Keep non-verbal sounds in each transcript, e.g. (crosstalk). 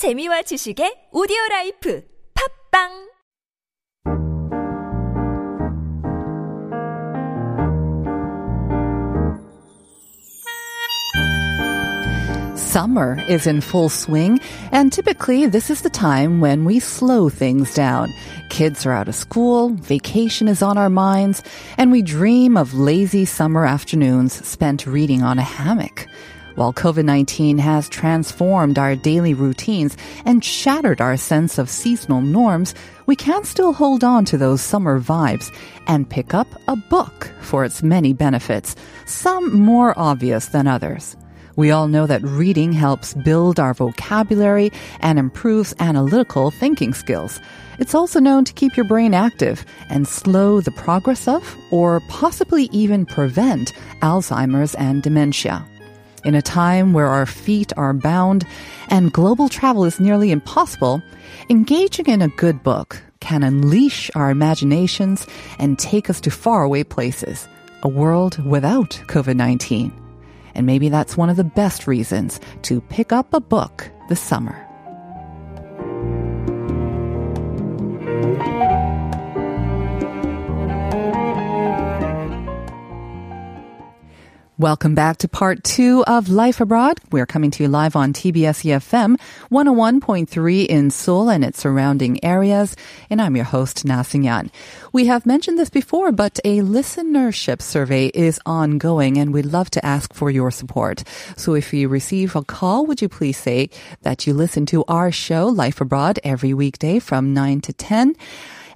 재미와 지식의 오디오 라이프 팝빵 Summer is in full swing, and typically this is the time when we slow things down. Kids are out of school, vacation is on our minds, and we dream of lazy summer afternoons spent reading on a hammock. While COVID-19 has transformed our daily routines and shattered our sense of seasonal norms, we can still hold on to those summer vibes and pick up a book for its many benefits, some more obvious than others. We all know that reading helps build our vocabulary and improves analytical thinking skills. It's also known to keep your brain active and slow the progress of, or possibly even prevent, Alzheimer's and dementia. In a time where our feet are bound and global travel is nearly impossible, engaging in a good book can unleash our imaginations and take us to faraway places, a world without COVID 19. And maybe that's one of the best reasons to pick up a book this summer. Welcome back to part two of Life Abroad. We're coming to you live on TBS EFM 101.3 in Seoul and its surrounding areas. And I'm your host, Na Yan. We have mentioned this before, but a listenership survey is ongoing and we'd love to ask for your support. So if you receive a call, would you please say that you listen to our show, Life Abroad, every weekday from 9 to 10?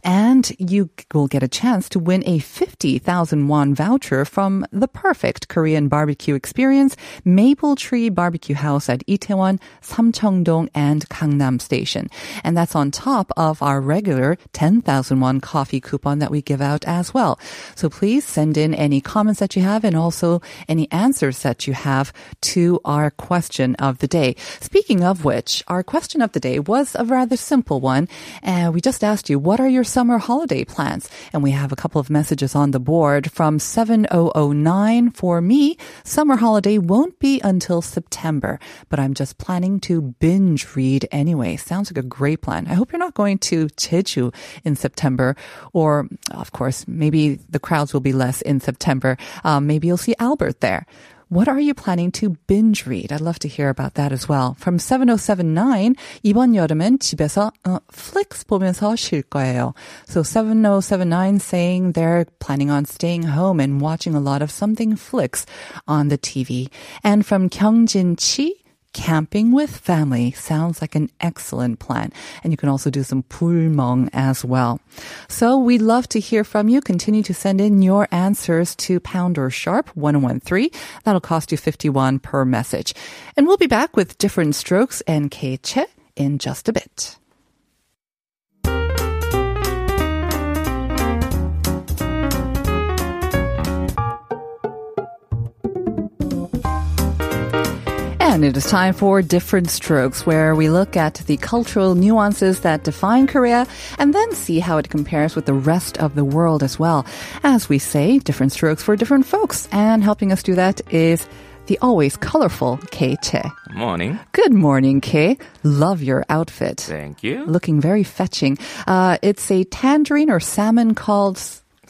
And you will get a chance to win a 50,000 won voucher from the perfect Korean barbecue experience, Maple Tree Barbecue House at Itaewon, Samcheongdong, and Gangnam Station. And that's on top of our regular 10,000 won coffee coupon that we give out as well. So please send in any comments that you have and also any answers that you have to our question of the day. Speaking of which, our question of the day was a rather simple one. And we just asked you, what are your summer holiday plans. And we have a couple of messages on the board from 7009. For me, summer holiday won't be until September, but I'm just planning to binge read anyway. Sounds like a great plan. I hope you're not going to Jeju in September, or of course, maybe the crowds will be less in September. Um, maybe you'll see Albert there. What are you planning to binge read? I'd love to hear about that as well. From 7079, 이번 여름은 집에서 어, 플릭스 보면서 쉴 거예요. So 7079 saying they're planning on staying home and watching a lot of something flicks on the TV. And from Kyungjin Chi, camping with family sounds like an excellent plan. And you can also do some 불멍 as well. So we'd love to hear from you. Continue to send in your answers to pound or sharp 1013. That'll cost you 51 per message. And we'll be back with different strokes and Keiche in just a bit. And it is time for Different Strokes, where we look at the cultural nuances that define Korea and then see how it compares with the rest of the world as well. As we say, different strokes for different folks. And helping us do that is the always colorful Kei Che. Morning. Good morning, Kei. Love your outfit. Thank you. Looking very fetching. Uh, it's a tangerine or salmon called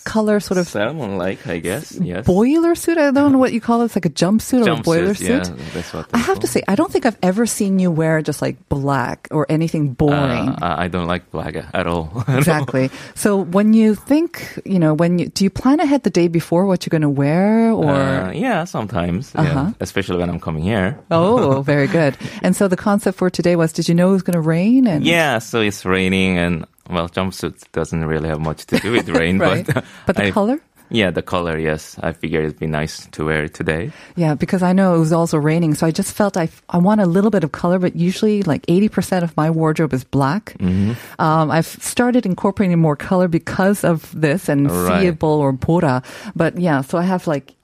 color sort of salmon like, I guess. Yes. boiler suit. I don't know what you call it. It's like a jumpsuit or a boiler Jumpsuit, suit. Yeah, that's what I have to say, I don't think I've ever seen you wear just like black or anything boring. Uh, I I don't like black at all. (laughs) exactly. So when you think, you know, when you do you plan ahead the day before what you're going to wear or? Uh, yeah, sometimes. Uh-huh. Yeah, especially when I'm coming here. oh, (laughs) very good. And so the concept for today was: Did you know it was going to rain? And Yeah, so it's raining and well, jumpsuit doesn't really have much to do with (laughs) rain, right. but But the I- color? Yeah, the color. Yes, I figured it'd be nice to wear it today. Yeah, because I know it was also raining, so I just felt I, I want a little bit of color, but usually like 80% of my wardrobe is black. Mm-hmm. Um, I've started incorporating more color because of this and Right. seeable or bora. But yeah, so I have like,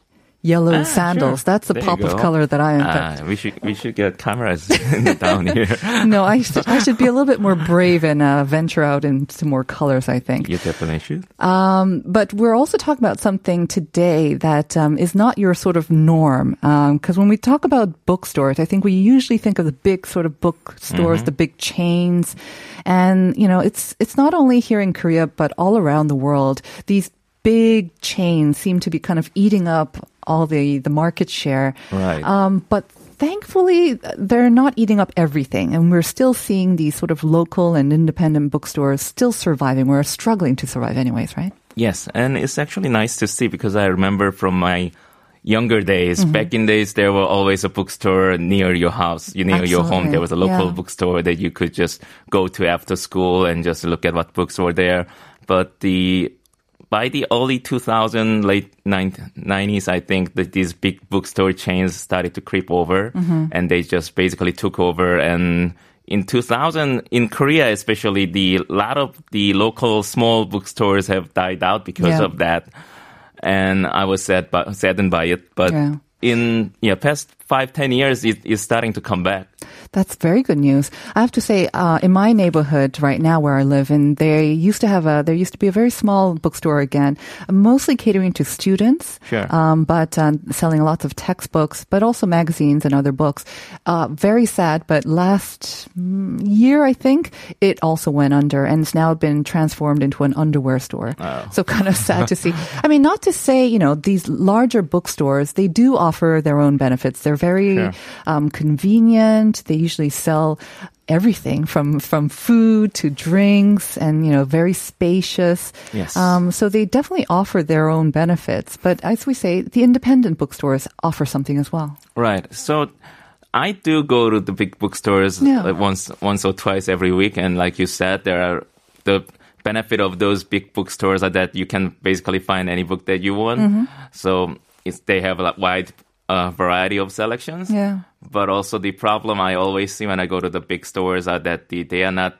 yellow Ah, sandals. sure. That's the There pop of color that I am. Ah, we should we should get cameras (laughs) down here. (laughs) no, I should, I should be a little bit more brave and uh, venture out into more colors, I think. You definitely should. Um, but we're also talking about something today that um, is not your sort of norm. Because when we talk about bookstores, I think we usually think of the big sort of bookstores, the big chains, and you know, it's it's not only here in Korea but all around the world. These big chains seem to be kind of eating up all the the market share. Right. Um, but thankfully, they're not eating up everything, and we're still seeing these sort of local and independent bookstores still surviving. We're struggling to survive, anyways, right? Yes, and it's actually nice to see because I remember from my younger days, Mm-hmm. back in days, there were always a bookstore near your house, you near your home. There was a local yeah. bookstore that you could just go to after school and just look at what books were there. But the by the early 2000, late 90s, I think that these big bookstore chains started to creep over Mm-hmm. and they just basically took over. And in 2000, in Korea especially, the lot of the local small bookstores have died out because Yeah. of that. And I was sad, by, saddened by it. But Yeah. in yeah, past five, ten years, it is starting to come back. That's very good news. I have to say, uh, in my neighborhood right now where I live in, they used to have a, there used to be a very small bookstore again, mostly catering to students. Sure. Um, but um, selling lots of textbooks, but also magazines and other books. Uh, very sad, but last mm, year, I think, it also went under and it's now been transformed into an underwear store. Oh. So kind of sad to see. (laughs) I mean, not to say, you know, these larger bookstores, they do offer their own benefits. They're very Sure. um, convenient. They usually sell everything from from food to drinks and you know very spacious Yes. um, so they definitely offer their own benefits but as we say the independent bookstores offer something as well Right. So I do go to the big bookstores Yeah. like once once or twice every week, and like you said, there are the benefit of those big bookstores are that you can basically find any book that you want. Mm-hmm. So they have a wide uh, variety of selections. Yeah. But also the problem I always see when I go to the big stores are that the, they are not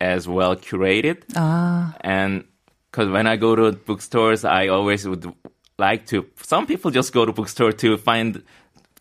as well curated. ah And because when I go to bookstores, I always would like to. Some people just go to bookstore to find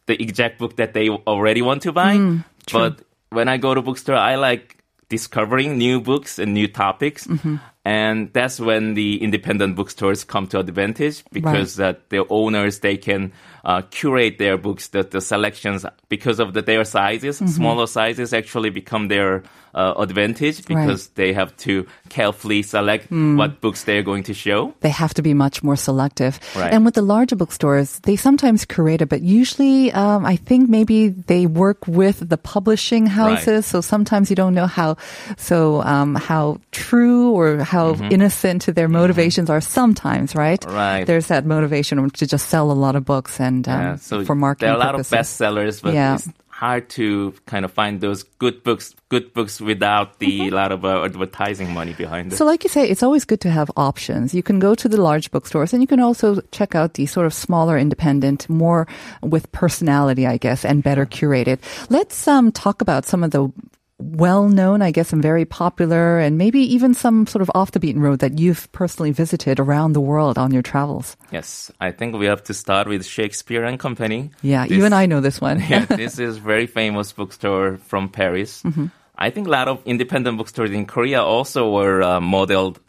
the exact book that they already want to buy. Mm, but when I go to bookstore, I like discovering new books and new topics. Mm-hmm. And that's when the independent bookstores come to advantage because that the owners they can uh, curate their books, the, the selections because of the, their sizes. Mm-hmm. Smaller sizes actually become their uh, advantage because they have to carefully select Mm. what books they're going to show. they have to be much more selective. Right. And with the larger bookstores, they sometimes curate it, but usually, um, I think maybe they work with the publishing houses. So sometimes you don't know how, so um, how true or how innocent their motivations are. Sometimes, right? Mm-hmm. Right. There's that motivation to just sell a lot of books and um, Yeah, so for marketing there are a lot purposes. of bestsellers, but Yeah. it's hard to kind of find those good books, good books without the lot of uh, advertising money behind it. So, like you say, it's always good to have options. You can go to the large bookstores and you can also check out the sort of smaller independent, more with personality, I guess, and better curated. Let's um, talk about some of the well known, I guess, and very popular, and maybe even some sort of off the beaten road that you've personally visited around the world on your travels. yes, I think we have to start with Shakespeare and Company. Yeah, This- and I know this one. (laughs) yeah, (laughs) this is very famous bookstore from Paris. Mm-hmm. I think a lot of independent bookstores in Korea also were uh, modeled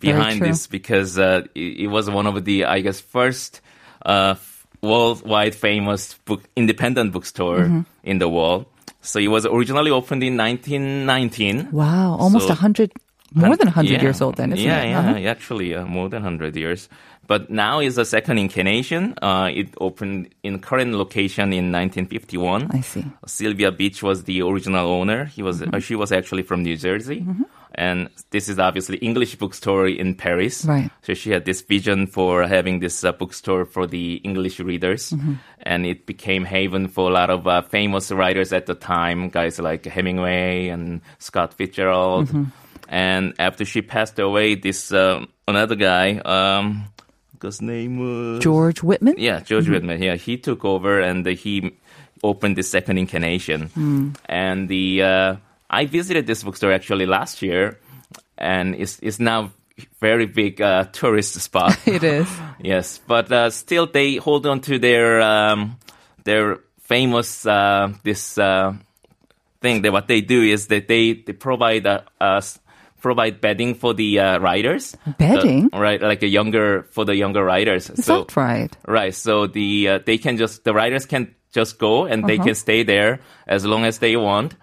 behind this because uh, it, it was one of the, I guess, first uh, worldwide famous book independent bookstore Mm-hmm. in the world. So it was originally opened in 1919. Wow, almost a So- 100, more than 100 Yeah. years old then, isn't yeah, it? Yeah, Uh-huh. actually, uh, more than 100 years. But now is a second incarnation. Uh, it opened in current location in 1951. I see. Sylvia Beach was the original owner. He was, Mm-hmm. uh, she was actually from New Jersey. And this is obviously English bookstore in Paris. Right. So she had this vision for having this uh, bookstore for the English readers. Mm-hmm. And it became haven for a lot of uh, famous writers at the time, guys like Hemingway and Scott Fitzgerald. Mm-hmm. And after she passed away, this uh, another guy, um, his name was George Whitman? yeah, George Whitman. Yeah, he took over and he opened the second incarnation. And the uh, I visited this bookstore actually last year, and it's it's now very big uh, tourist spot. (laughs) It is. (laughs) yes, but uh, still they hold on to their um, their famous uh, this uh, thing. That what they do is that they they provide uh, us provide bedding for the uh, riders. Bedding? Right, like a younger for the younger riders. Is that right? Right. So the uh, they can just the riders can just go and they can stay there as long as they want.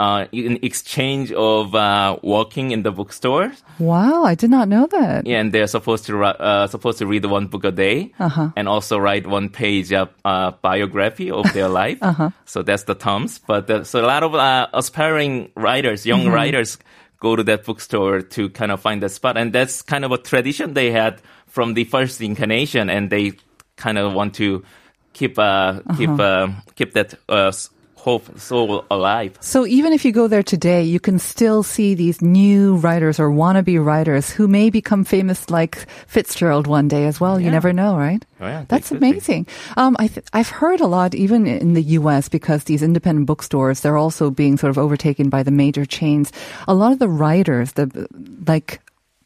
Uh, in exchange of uh, walking in the bookstore, Wow, I did not know that. yeah, and they're supposed to uh, supposed to read one book a day, Uh-huh. and also write one page of uh, biography of their (laughs) life. Uh-huh. So that's the terms. But uh, so a lot of uh, aspiring writers, young Mm-hmm. writers, go to that bookstore to kind of find that spot, and that's kind of a tradition they had from the first incarnation, and they kind of want to keep uh, keep Uh-huh. uh, keep that uh, hope soul alive. So even if you go there today, you can still see these new writers or wannabe writers who may become famous like Fitzgerald one day as well. You never know, right? Oh, yeah, That's amazing. Um, I th- I've heard a lot, even in the U.S., because these independent bookstores, they're also being sort of overtaken by the major chains. A lot of the writers, the like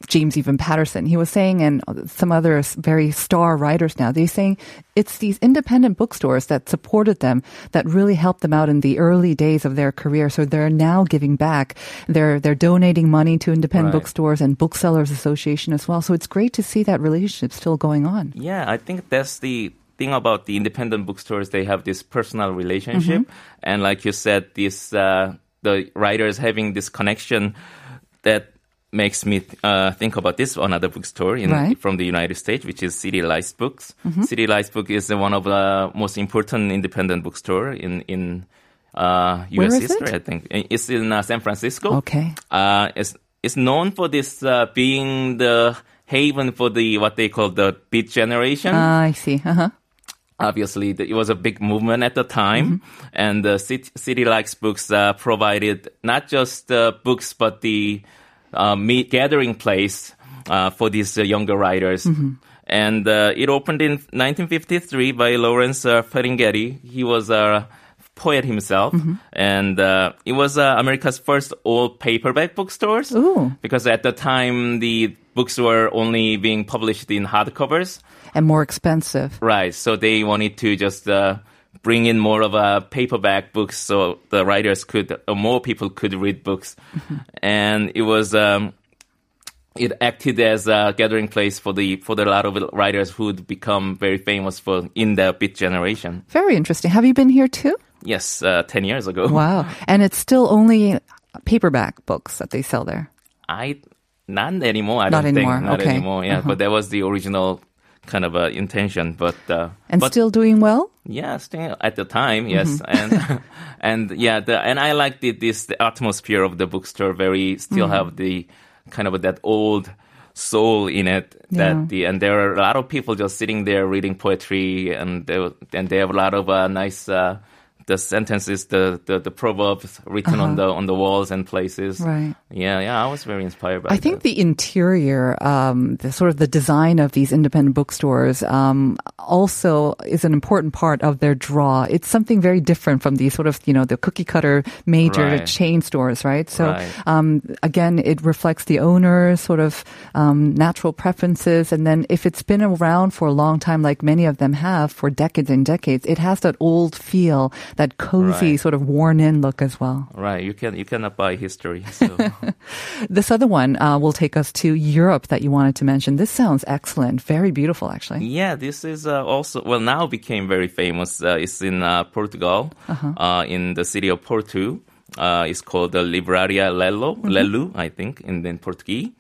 James Even Patterson, he was saying, and some other very star writers now, they're saying it's these independent bookstores that supported them, that really helped them out in the early days of their career. So they're now giving back. They're they're donating money to independent Right. bookstores and booksellers association as well. So it's great to see that relationship still going on. Yeah, I think that's the thing about the independent bookstores. They have this personal relationship, Mm-hmm. and like you said, this uh, the writers having this connection that makes me uh, think about this another bookstore in Right. Mm-hmm. from the United States, which is City Lights Books. City Lights Book is one of the most important independent bookstore in in uh, U.S. history. it? I think it's in uh, San Francisco. Okay. Uh, it's it's known for this uh, being the haven for the what they call the beat generation. Ah, I see. Uh-huh. Obviously, it was a big movement at the time, and the city, City Lights Books uh, provided not just uh, books but the uh, meet gathering place uh, for these uh, younger writers. And uh, it opened in 1953 by Lawrence uh, Ferlinghetti. He was a poet himself, and uh, it was uh, America's first all paperback bookstores. Ooh. Because at the time, the books were only being published in hardcovers. And more expensive. Right. So they wanted to just uh, bring in more of a paperback books so the writers could, more people could read books. (laughs) And it was, um, it acted as a gathering place for the, for the lot of writers who'd become very famous for in the Beat generation. Very interesting. Have you been here too? Yes, uh, 10 years ago. Wow. (laughs) And it's still only paperback books that they sell there. I, not anymore. I Not don't anymore, think. Not okay. anymore. Yeah. Uh-huh. But that was the original kind of uh, intention. But, uh, And but still doing well? Yeah, still at the time, yes, Mm-hmm. and (laughs) and yeah, the, and I like the, this the atmosphere of the bookstore. Very still Mm-hmm. have the kind of that old soul in it. That Yeah. the and there are a lot of people just sitting there reading poetry, and they and they have a lot of uh, nice. Uh, the sentences, the, the, the proverbs written on the on the walls and places. Uh-huh. Right. Yeah, yeah. I was very inspired by. I think the interior, um, the sort of the design of these independent bookstores, um, also is an important part of their draw. It's something very different from the sort of you know the cookie cutter major Right. chain stores, right? So Right. um, again, it reflects the owner's sort of um, natural preferences, and then if it's been around for a long time, like many of them have for decades and decades, it has that old feel, that cozy Right. sort of worn-in look as well. right. You can you cannot buy history. So. (laughs) This other one uh, will take us to Europe that you wanted to mention. This sounds excellent. Very beautiful, actually. Yeah, this is uh, also well now became very famous. Uh, it's in uh, Portugal, uh in the city of Porto. Uh, it's called the Livraria Lello, Lelu, I think, in, in Portuguese.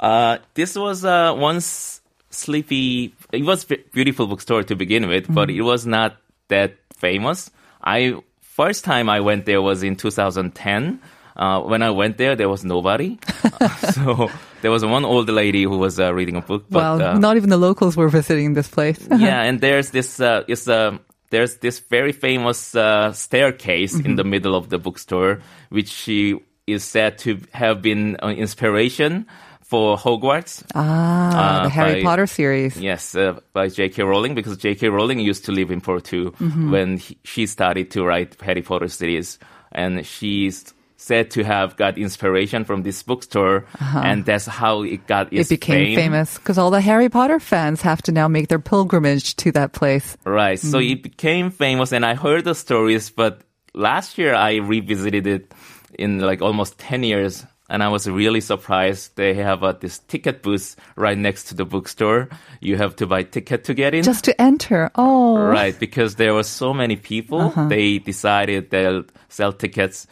Uh, this was uh, once sleepy. It was a beautiful bookstore to begin with, but it was not that famous. I first time I went there was in 2010. Uh, when I went there, there was nobody. (laughs) (laughs) so there was one old lady who was uh, reading a book. But, Well, uh, not even the locals were visiting this place. (laughs) yeah, and there's this uh, it's uh, there's this very famous uh, staircase in the middle of the bookstore, which she is said to have been an inspiration for Hogwarts. ah, the Uh, Harry by- Potter series. Yes, uh, by J.K. Rowling because J.K. Rowling used to live in Porto when he, she started to write Harry Potter series, and she's said to have got inspiration from this bookstore, and that's how it got Uh-huh. It became fame. famous because all the Harry Potter fans have to now make their pilgrimage to that place. Right. So Mm-hmm. it became famous, and I heard the stories, but last year I revisited it in like almost 10 years. And I was really surprised. They have uh, this ticket booth right next to the bookstore. You have to buy ticket to get in. Just to enter. Oh. Right, because there were so many people, Uh-huh. they decided they'll sell tickets.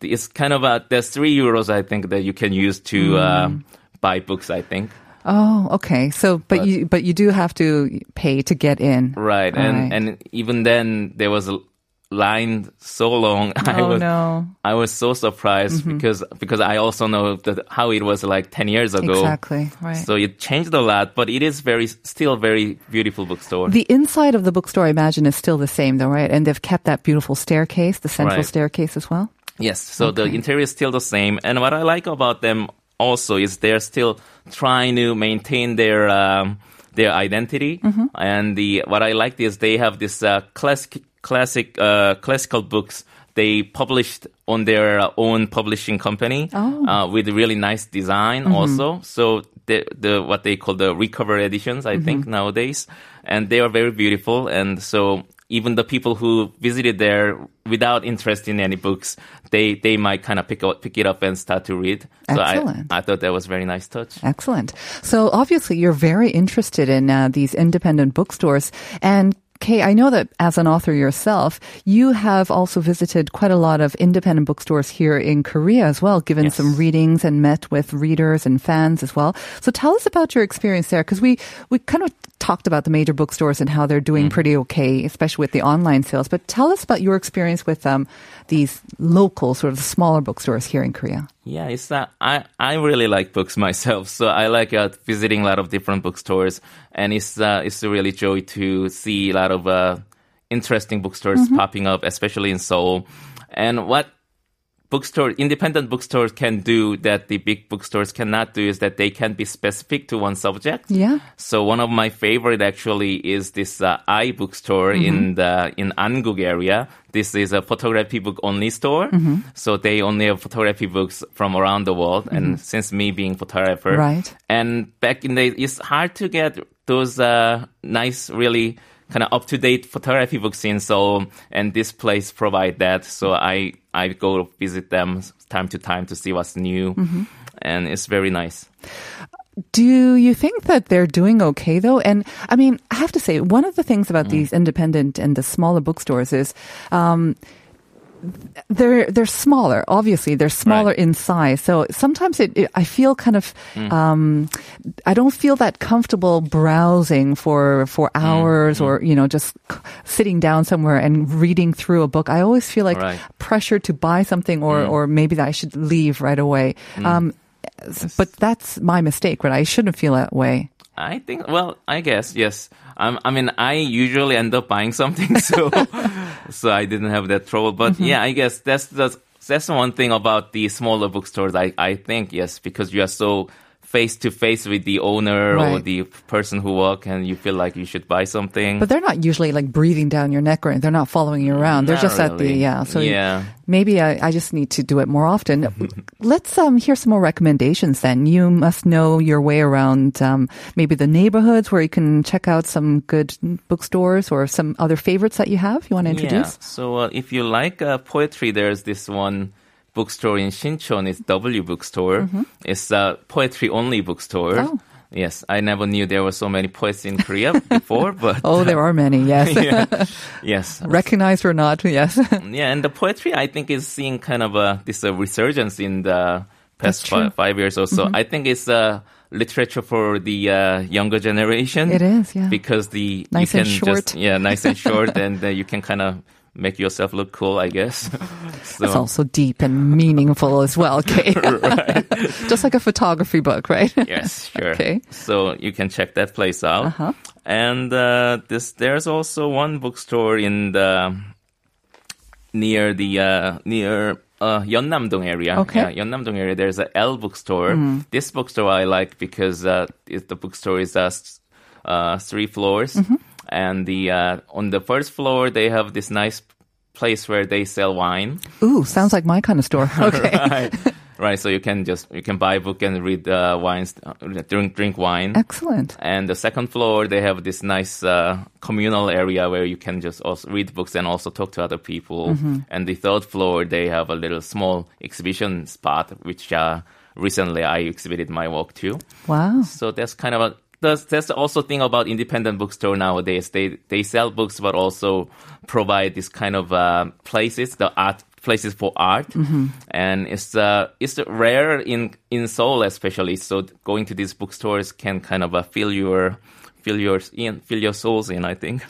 It's kind of a, there's three euros, I think, that you can use to uh, Mm. buy books, I think. Oh, okay. So, but, But- you but you do have to pay to get in. Right, and, right. and even then, there was a line so long. (laughs) I Oh was, no. I was so surprised because, because I also know that how it was like 10 years ago. Exactly. Right. So it changed a lot, but it is very, still very beautiful bookstore. the inside of the bookstore, I imagine, is still the same, though, right? And they've kept that beautiful staircase, the central Right. staircase as well. Yes, so the interior is still the same. And what I like about them also is they're still trying to maintain their um, their identity. And the what I like is they have this uh, classic classic uh, classical books they published on their uh, own publishing company uh, with really nice design also. So the the what they call the recover editions, I think nowadays, and they are very beautiful. And so even the people who visited there without interest in any books, they they might kind of pick up, pick it up and start to read. So I Excellent. I thought that was very nice touch. Excellent. So obviously, you're very interested in uh, these independent bookstores. And Kay, I know that as an author yourself, you have also visited quite a lot of independent bookstores here in Korea as well, given Yes. some readings and met with readers and fans as well. So tell us about your experience there, because we, we kind of talked about the major bookstores and how they're doing pretty okay, especially with the online sales. But tell us about your experience with um, these local, sort of smaller bookstores here in Korea. Yeah, it's that I I really like books (laughs) myself, so I like uh, visiting a lot of different bookstores, and it's uh, it's a really joy to see a lot of uh, interesting bookstores popping up, especially in Seoul. And what bookstore independent bookstores can do that the big bookstores cannot do is that they can be specific to one subject. Yeah. So one of my favorite actually is this uh, i bookstore in the in Anguk area. This is a photography book only store. So they only have photography books from around the world. And since me being photographer, Right. And back in the it's hard to get those uh, nice, really kind of up to date photography books in Seoul, and this place provide that. So I I go visit them time to time to see what's new, and it's very nice. Do you think that they're doing okay though? And I mean, I have to say, one of the things about these independent and the smaller bookstores is, um, they're they're smaller. Obviously, they're smaller Right. in size. So sometimes it, it I feel kind of um, I don't feel that comfortable browsing for for hours or you know just sitting down somewhere and reading through a book. I always feel like Right. pressure to buy something or or maybe that I should leave right away. Um, s- but that's my mistake, right? I shouldn't feel that way. I think, well, I guess, yes. Um, I mean, I usually end up buying something, (laughs) so, so I didn't have that trouble. But mm-hmm. yeah, I guess that's, that's, that's one thing about the smaller bookstores. I, I think, yes, because you are so face to face with the owner or the person who work and you feel like you should buy something. But they're not usually like breathing down your neck or they're not following you around. They're Not just at the yeah. So Yeah. maybe I, I just need to do it more often. (laughs) Let's um hear some more recommendations. Then you must know your way around um, maybe the neighborhoods where you can check out some good bookstores or some other favorites that you have. You want to introduce? Yeah. So uh, if you like uh, poetry, there's this one bookstore in Shinchon. It's W Bookstore. It's a poetry only bookstore. Mm-hmm. Oh. Yes, I never knew there were so many poets in Korea (laughs) before, but Oh, there are many. Yes, (laughs) yeah. (laughs) yes, recognized or not. Yes. yeah, and the poetry I think is seeing kind of a this uh, resurgence in the past. Mm-hmm. five, five years or so. I think it's uh, literature for the uh, younger generation. It is, yeah. because the Nice you and short. just yeah, nice and short, and uh, you can kind of make yourself look cool, I guess. (laughs) so, It's also deep and meaningful as well. Okay, (laughs) (laughs) just like a photography book, right? yes, sure. Okay. So you can check that place out. Uh-huh. And uh, this, there's also one bookstore in the near the uh, near uh, Yeonnam-dong area. Okay. Yeah, Yeonnam-dong area. There's a L bookstore. This bookstore I like because uh, it, the bookstore is uh, uh, three floors, Mm-hmm. And the uh, on the first floor they have this nice place where they sell wine. Ooh, sounds like my kind of store. (laughs) Okay. right. Right. So you can just you can buy a book and read uh, wines, uh, drink drink wine. Excellent. And the second floor, they have this nice uh, communal area where you can just also read books and also talk to other people. Mm-hmm. And the third floor, they have a little small exhibition spot, which uh, recently I exhibited my work too. Wow. So that's kind of a that's, that's also thing about independent bookstore nowadays. They they sell books, but also provide this kind of uh, places, the art places for art, and it's uh it's rare in in Seoul especially. So going to these bookstores can kind of uh, fill your fill your in fill your souls in. I think.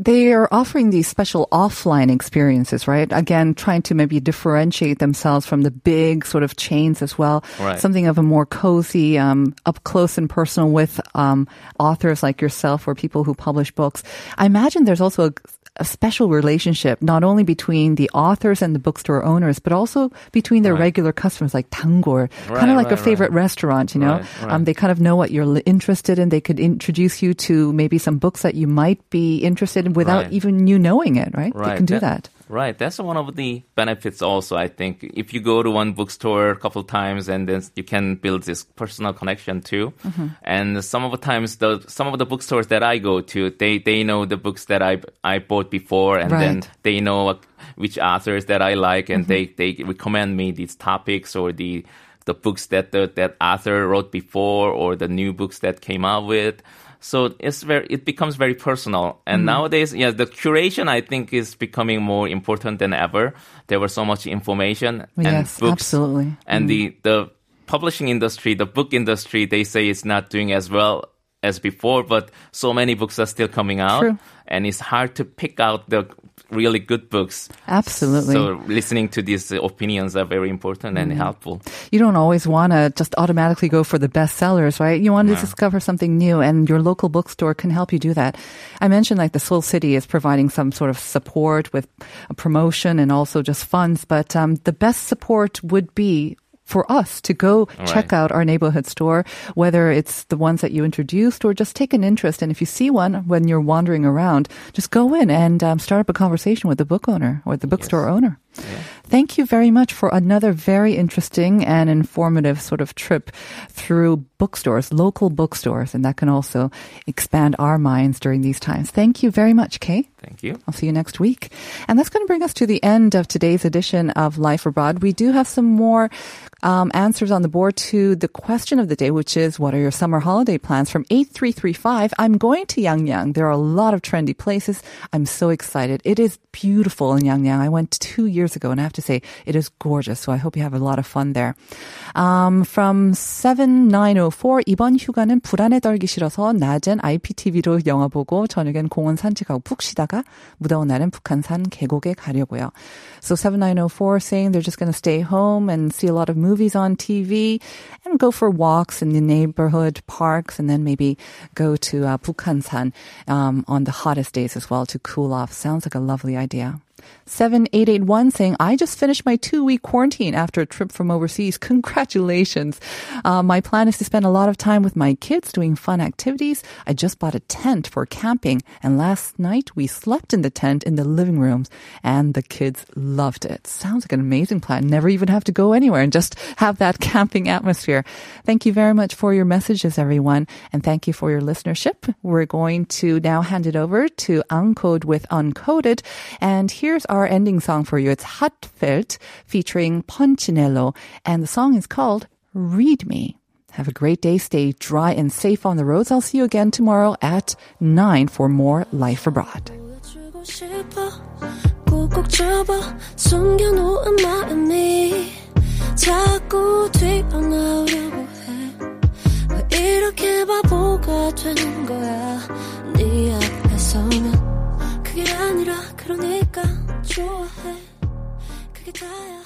They are offering these special offline experiences, right? Again, trying to maybe differentiate themselves from the big sort of chains as well. Right. Something of a more cozy, um, up close and personal with um, authors like yourself or people who publish books. I imagine there's also a, a special relationship not only between the authors and the bookstore owners, but also between their Right. regular customers, like Tangor, kind of like a favorite right. restaurant. You know, Right, right. Um, they kind of know what you're interested in. They could introduce you to maybe some books that you might be interested in without Right. even you knowing it. Right? They can do that. Right. That's one of the benefits also, I think. If you go to one bookstore a couple times and then you can build this personal connection too. Mm-hmm. And some of the times the some of the bookstores that I go to, they they know the books that I I bought before and then they know what, which authors that I like and Mm-hmm. they they recommend me these topics or the the books that the, that author wrote before or the new books that came out with. So it's very, it becomes very personal. And mm. nowadays, yeah, the curation I think is becoming more important than ever. There was so much information and Yes, books. absolutely. And the, mm. the publishing industry, the book industry, they say it's not doing as well as before, but so many books are still coming out. True. And it's hard to pick out the really good books. Absolutely. So listening to these opinions are very important and helpful. you don't always want to just automatically go for the best sellers, right? You want to discover something new and your local bookstore can help you do that. I mentioned like the Seoul City is providing some sort of support with a promotion and also just funds, but um, the best support would be for us to go check out our neighborhood store, whether it's the ones that you introduced or just take an interest. And if you see one when you're wandering around, just go in and um, start up a conversation with the book owner or the bookstore owner. Thank you very much for another very interesting and informative sort of trip through bookstores, local bookstores, and that can also expand our minds during these times. Thank you very much, Kay. Thank you. I'll see you next week. And that's going to bring us to the end of today's edition of Life Abroad. We do have some more um, answers on the board to the question of the day, which is what are your summer holiday plans? From 8335, I'm going to Yangyang. There are a lot of trendy places. I'm so excited. It is beautiful in Yangyang. I went two years ago and I have to say it is gorgeous. So I hope you have a lot of fun there. Um, from 7904, 이번 휴가는 불안에 떨기 싫어서 낮엔 IPTV로 영화 보고 저녁엔 공원 산책하고 푹 쉬다가 무더운 날은 북한산 계곡에 가려고요. So 7904 saying they're just going to stay home and see a lot of movies on TV and go for walks in the neighborhood parks and then maybe go to uh, Bukhansan um, on the hottest days as well to cool off. Sounds like a lovely idea. 7881 saying, I just finished my two week quarantine after a trip from overseas. Congratulations. Uh, my plan is to spend a lot of time with my kids doing fun activities. I just bought a tent for camping and last night we slept in the tent in the living rooms and the kids loved it. Sounds like an amazing plan. Never even have to go anywhere and just have that (laughs) camping atmosphere. Thank you very much for your messages, everyone. And thank you for your listenership. We're going to now hand it over to Uncode with Uncoded. And here's our ending song for you. It's HA:TFELT featuring Punchnello, and the song is called Read Me. Have a great day. Stay dry and safe on the roads. I'll see you again tomorrow at 9 for more Life Abroad. 꼭 잡아 숨겨놓은 마음이 자꾸 튀어나오려고 이렇게 바보가 되는 거야 네 앞에 서면 아니라 그러니까 좋아해. 그게 다야